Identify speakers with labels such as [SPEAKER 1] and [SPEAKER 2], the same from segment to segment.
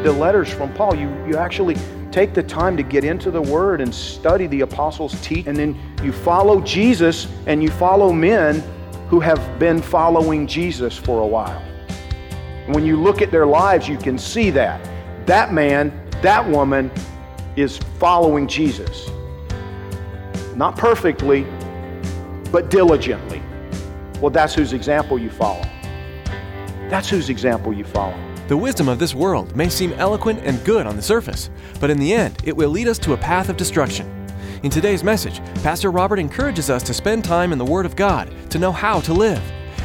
[SPEAKER 1] Read the letters from Paul. You, you actually take the time to get into the Word and study the apostles' teach, and then you follow Jesus and you follow men who have been following Jesus for a while. When you look at their lives, you can see that. That man, that woman is following Jesus. Not perfectly, but diligently. Well, that's whose example you follow. That's whose example you follow.
[SPEAKER 2] The wisdom of this world may seem eloquent and good on the surface, but in the end, it will lead us to a path of destruction. In today's message, Pastor Robert encourages us to spend time in the Word of God to know how to live.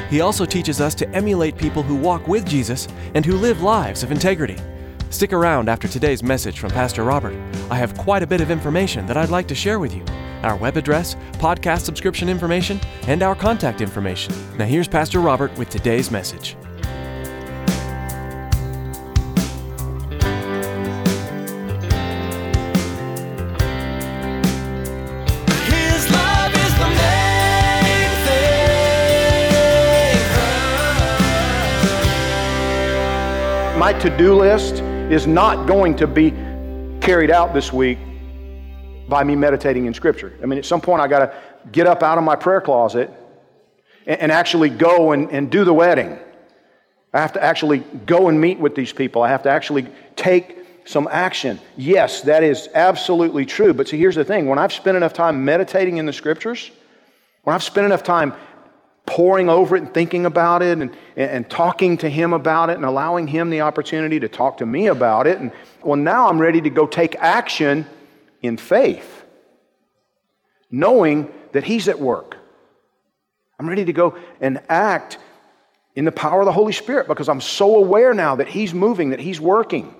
[SPEAKER 2] He also teaches us to emulate people who walk with Jesus and who live lives of integrity. Stick around after today's message from Pastor Robert. I have quite a bit of information that I'd like to share with you our web address, podcast subscription information, and our contact information. Now, here's Pastor Robert with today's message.
[SPEAKER 1] My to-do list is not going to be carried out this week by me meditating in scripture. I mean at some point i got to get up out of my prayer closet and, and actually go and, and do the wedding. I have to actually go and meet with these people. I have to actually take some action. Yes that is absolutely true. But see here's the thing. When i've spent enough time meditating in the scriptures when i've spent enough time poring over it and thinking about it and, and, talking to him about it and allowing him the opportunity to talk to me about it. And well, now I'm ready to go take action in faith, knowing that he's at work. I'm ready to go and act in the power of the Holy Spirit because I'm so aware now that he's moving, that he's working.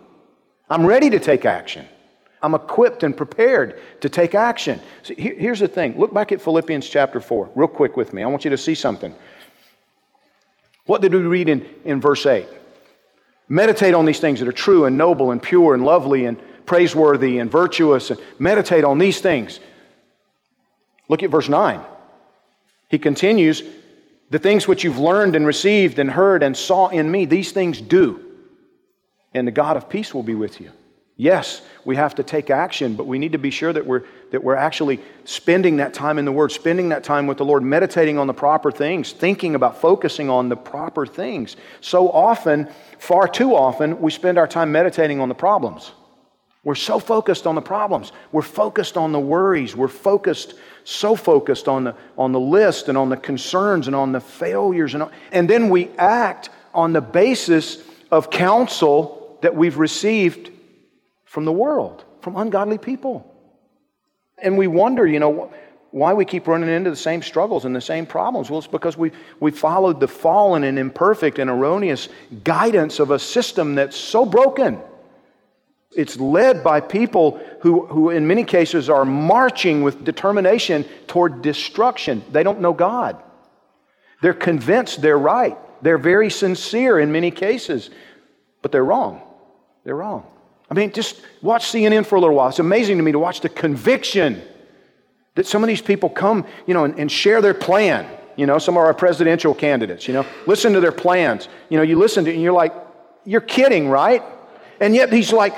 [SPEAKER 1] I'm ready to take action. I'm equipped and prepared to take action. See, here- here's the thing. Look back at Philippians chapter 4, real quick with me. I want you to see something. What did we read in, in verse 8? Meditate on these things that are true and noble and pure and lovely and praiseworthy and virtuous, and meditate on these things. Look at verse 9. He continues, The things which you've learned and received and heard and saw in me, these things do, and the God of peace will be with you. Yes, we have to take action, but we need to be sure that we're, that we're actually spending that time in the Word, spending that time with the Lord, meditating on the proper things, thinking about focusing on the proper things. So often, far too often, we spend our time meditating on the problems. We're so focused on the problems. We're focused on the worries. We're focused, so focused on the, on the list and on the concerns and on the failures. And, and then we act on the basis of counsel that we've received from the world, from ungodly people. And we wonder, you know, why we keep running into the same struggles and the same problems. Well, it's because we, we followed the fallen and imperfect and erroneous guidance of a system that's so broken. It's led by people who, who, in many cases, are marching with determination toward destruction. They don't know God. They're convinced they're right. They're very sincere in many cases, but they're wrong. They're wrong. I mean, just watch CNN for a little while. It's amazing to me to watch the conviction that some of these people come, you know, and, and share their plan. You know, some of our presidential candidates, you know, listen to their plans. You know, you listen to and you're like, you're kidding, right? And yet he's like,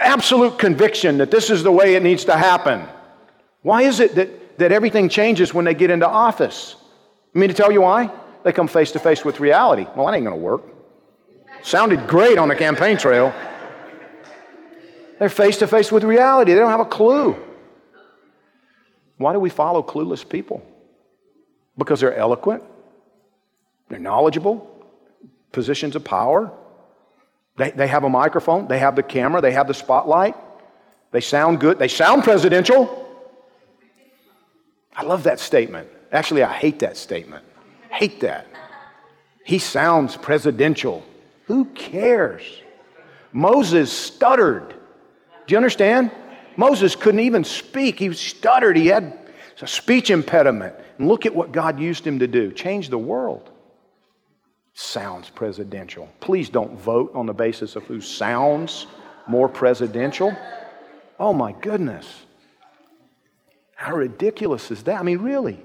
[SPEAKER 1] absolute conviction that this is the way it needs to happen. Why is it that, that everything changes when they get into office? I mean to tell you why? They come face to face with reality. Well, that ain't going to work. Sounded great on the campaign trail. They're face to face with reality. They don't have a clue. Why do we follow clueless people? Because they're eloquent, they're knowledgeable, positions of power. They, they have a microphone, they have the camera, they have the spotlight. They sound good, they sound presidential. I love that statement. Actually, I hate that statement. Hate that. He sounds presidential. Who cares? Moses stuttered. Do you understand? Moses couldn't even speak. He stuttered. He had a speech impediment. And look at what God used him to do change the world. Sounds presidential. Please don't vote on the basis of who sounds more presidential. Oh my goodness. How ridiculous is that? I mean, really.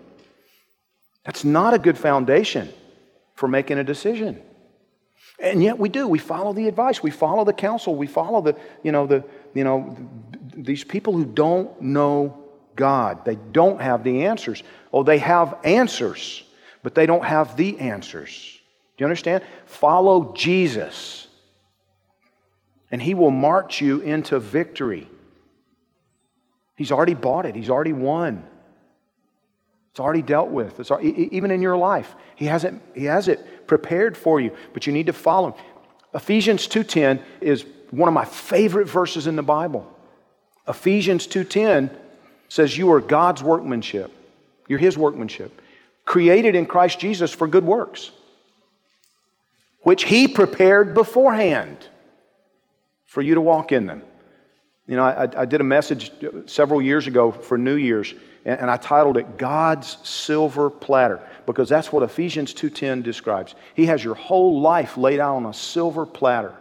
[SPEAKER 1] That's not a good foundation for making a decision. And yet we do. We follow the advice. We follow the counsel. We follow the, you know, the, you know, these people who don't know God. They don't have the answers. Oh, they have answers, but they don't have the answers. Do you understand? Follow Jesus, and He will march you into victory. He's already bought it, He's already won. It's already dealt with. It's already, even in your life, he has, it, he has it prepared for you, but you need to follow him. Ephesians 2.10 is one of my favorite verses in the Bible. Ephesians 2.10 says you are God's workmanship. You're his workmanship. Created in Christ Jesus for good works, which he prepared beforehand for you to walk in them. You know, I, I did a message several years ago for New Year's, and, and I titled it God's Silver Platter, because that's what Ephesians 2.10 describes. He has your whole life laid out on a silver platter.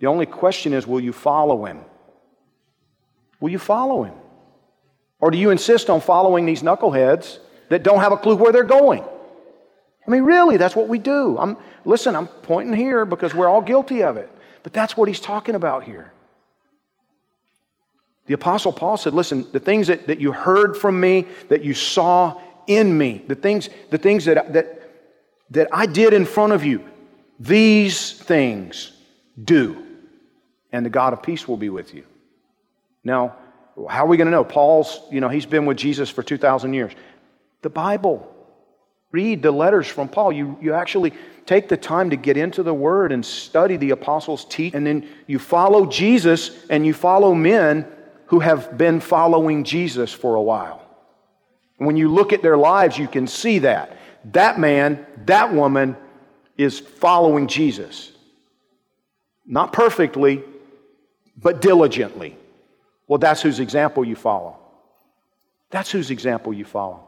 [SPEAKER 1] The only question is, will you follow him? Will you follow him? Or do you insist on following these knuckleheads that don't have a clue where they're going? I mean, really, that's what we do. I'm, listen, I'm pointing here because we're all guilty of it. But that's what he's talking about here. The Apostle Paul said, Listen, the things that, that you heard from me, that you saw in me, the things, the things that, that, that I did in front of you, these things do. And the God of peace will be with you. Now, how are we going to know? Paul's, you know, he's been with Jesus for 2,000 years. The Bible. Read the letters from Paul. You, you actually take the time to get into the Word and study the apostles' teach, and then you follow Jesus and you follow men who have been following Jesus for a while. When you look at their lives, you can see that. That man, that woman is following Jesus. Not perfectly, but diligently. Well, that's whose example you follow. That's whose example you follow.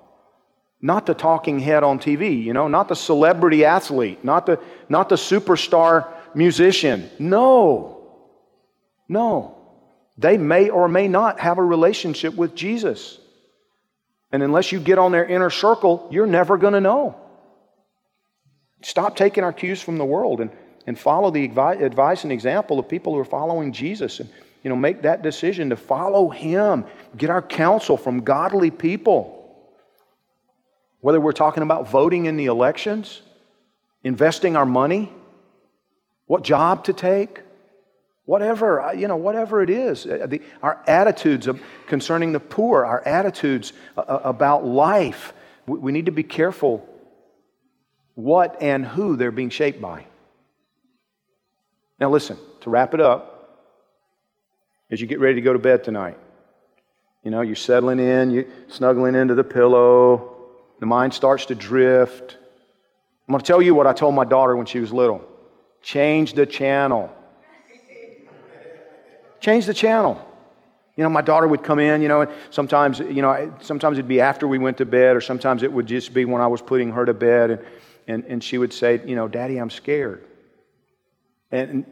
[SPEAKER 1] Not the talking head on TV, you know, not the celebrity athlete, not the, not the superstar musician. No. No. They may or may not have a relationship with Jesus. And unless you get on their inner circle, you're never going to know. Stop taking our cues from the world and, and follow the advice and example of people who are following Jesus. And you know, make that decision to follow Him, get our counsel from godly people. Whether we're talking about voting in the elections, investing our money, what job to take, whatever, uh, you know, whatever it is. Uh, the, our attitudes concerning the poor, our attitudes uh, about life, we need to be careful what and who they're being shaped by. Now, listen, to wrap it up, as you get ready to go to bed tonight. You know, you're settling in, you're snuggling into the pillow, the mind starts to drift. I'm going to tell you what I told my daughter when she was little change the channel. Change the channel. You know, my daughter would come in, you know, and sometimes, you know, sometimes it'd be after we went to bed, or sometimes it would just be when I was putting her to bed, and, and, and she would say, you know, Daddy, I'm scared and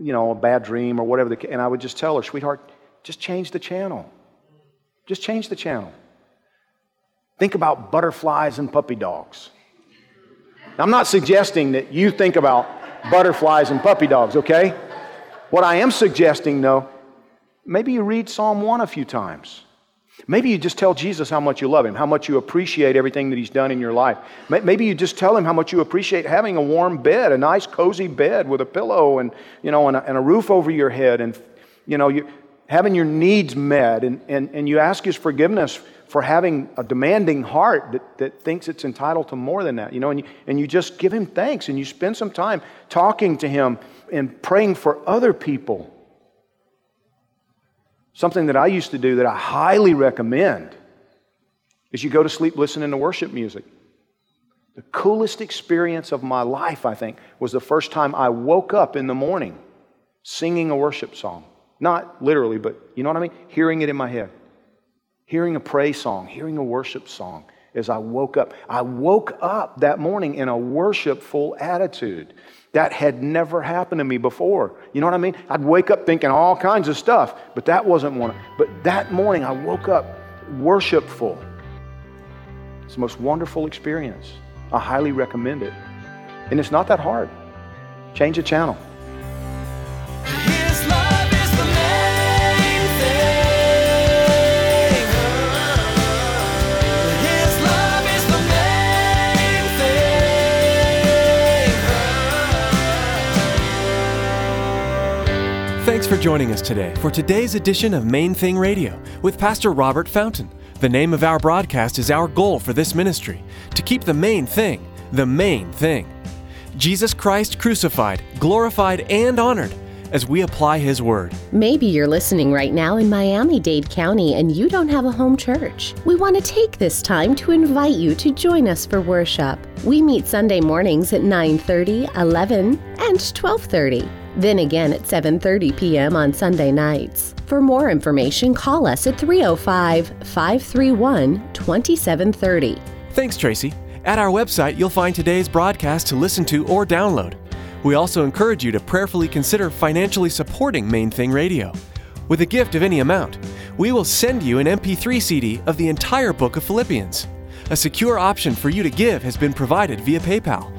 [SPEAKER 1] you know, a bad dream or whatever. The, and I would just tell her, sweetheart, just change the channel. Just change the channel. Think about butterflies and puppy dogs. Now, I'm not suggesting that you think about butterflies and puppy dogs, okay? What I am suggesting, though, maybe you read Psalm 1 a few times. Maybe you just tell Jesus how much you love him, how much you appreciate everything that he's done in your life. Maybe you just tell him how much you appreciate having a warm bed, a nice cozy bed with a pillow and, you know, and a, and a roof over your head and, you know, you, having your needs met. And, and, and you ask his forgiveness for having a demanding heart that, that thinks it's entitled to more than that, you know, and you, and you just give him thanks and you spend some time talking to him and praying for other people. Something that I used to do that I highly recommend is you go to sleep listening to worship music. The coolest experience of my life, I think, was the first time I woke up in the morning singing a worship song. Not literally, but you know what I mean? Hearing it in my head. Hearing a praise song, hearing a worship song as I woke up. I woke up that morning in a worshipful attitude. That had never happened to me before. You know what I mean? I'd wake up thinking all kinds of stuff, but that wasn't one. But that morning I woke up worshipful. It's the most wonderful experience. I highly recommend it. And it's not that hard. Change the channel.
[SPEAKER 2] Thanks for joining us today for today's edition of Main Thing Radio with Pastor Robert Fountain. The name of our broadcast is our goal for this ministry to keep the main thing the main thing. Jesus Christ crucified, glorified, and honored as we apply His Word.
[SPEAKER 3] Maybe you're listening right now in Miami Dade County and you don't have a home church. We want to take this time to invite you to join us for worship. We meet Sunday mornings at 9:30, 11, and 12:30. Then again at 7:30 p.m. on Sunday nights. For more information, call us at 305-531-2730.
[SPEAKER 2] Thanks, Tracy. At our website, you'll find today's broadcast to listen to or download. We also encourage you to prayerfully consider financially supporting Main Thing Radio. With a gift of any amount, we will send you an MP3 CD of the entire book of Philippians. A secure option for you to give has been provided via PayPal.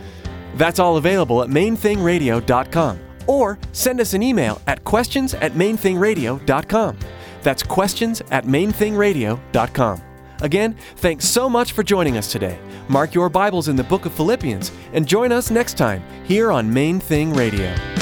[SPEAKER 2] That's all available at mainthingradio.com or send us an email at questions at mainthingradio.com. That's questions at mainthingradio.com. Again, thanks so much for joining us today. Mark your Bibles in the book of Philippians and join us next time here on Main Thing Radio.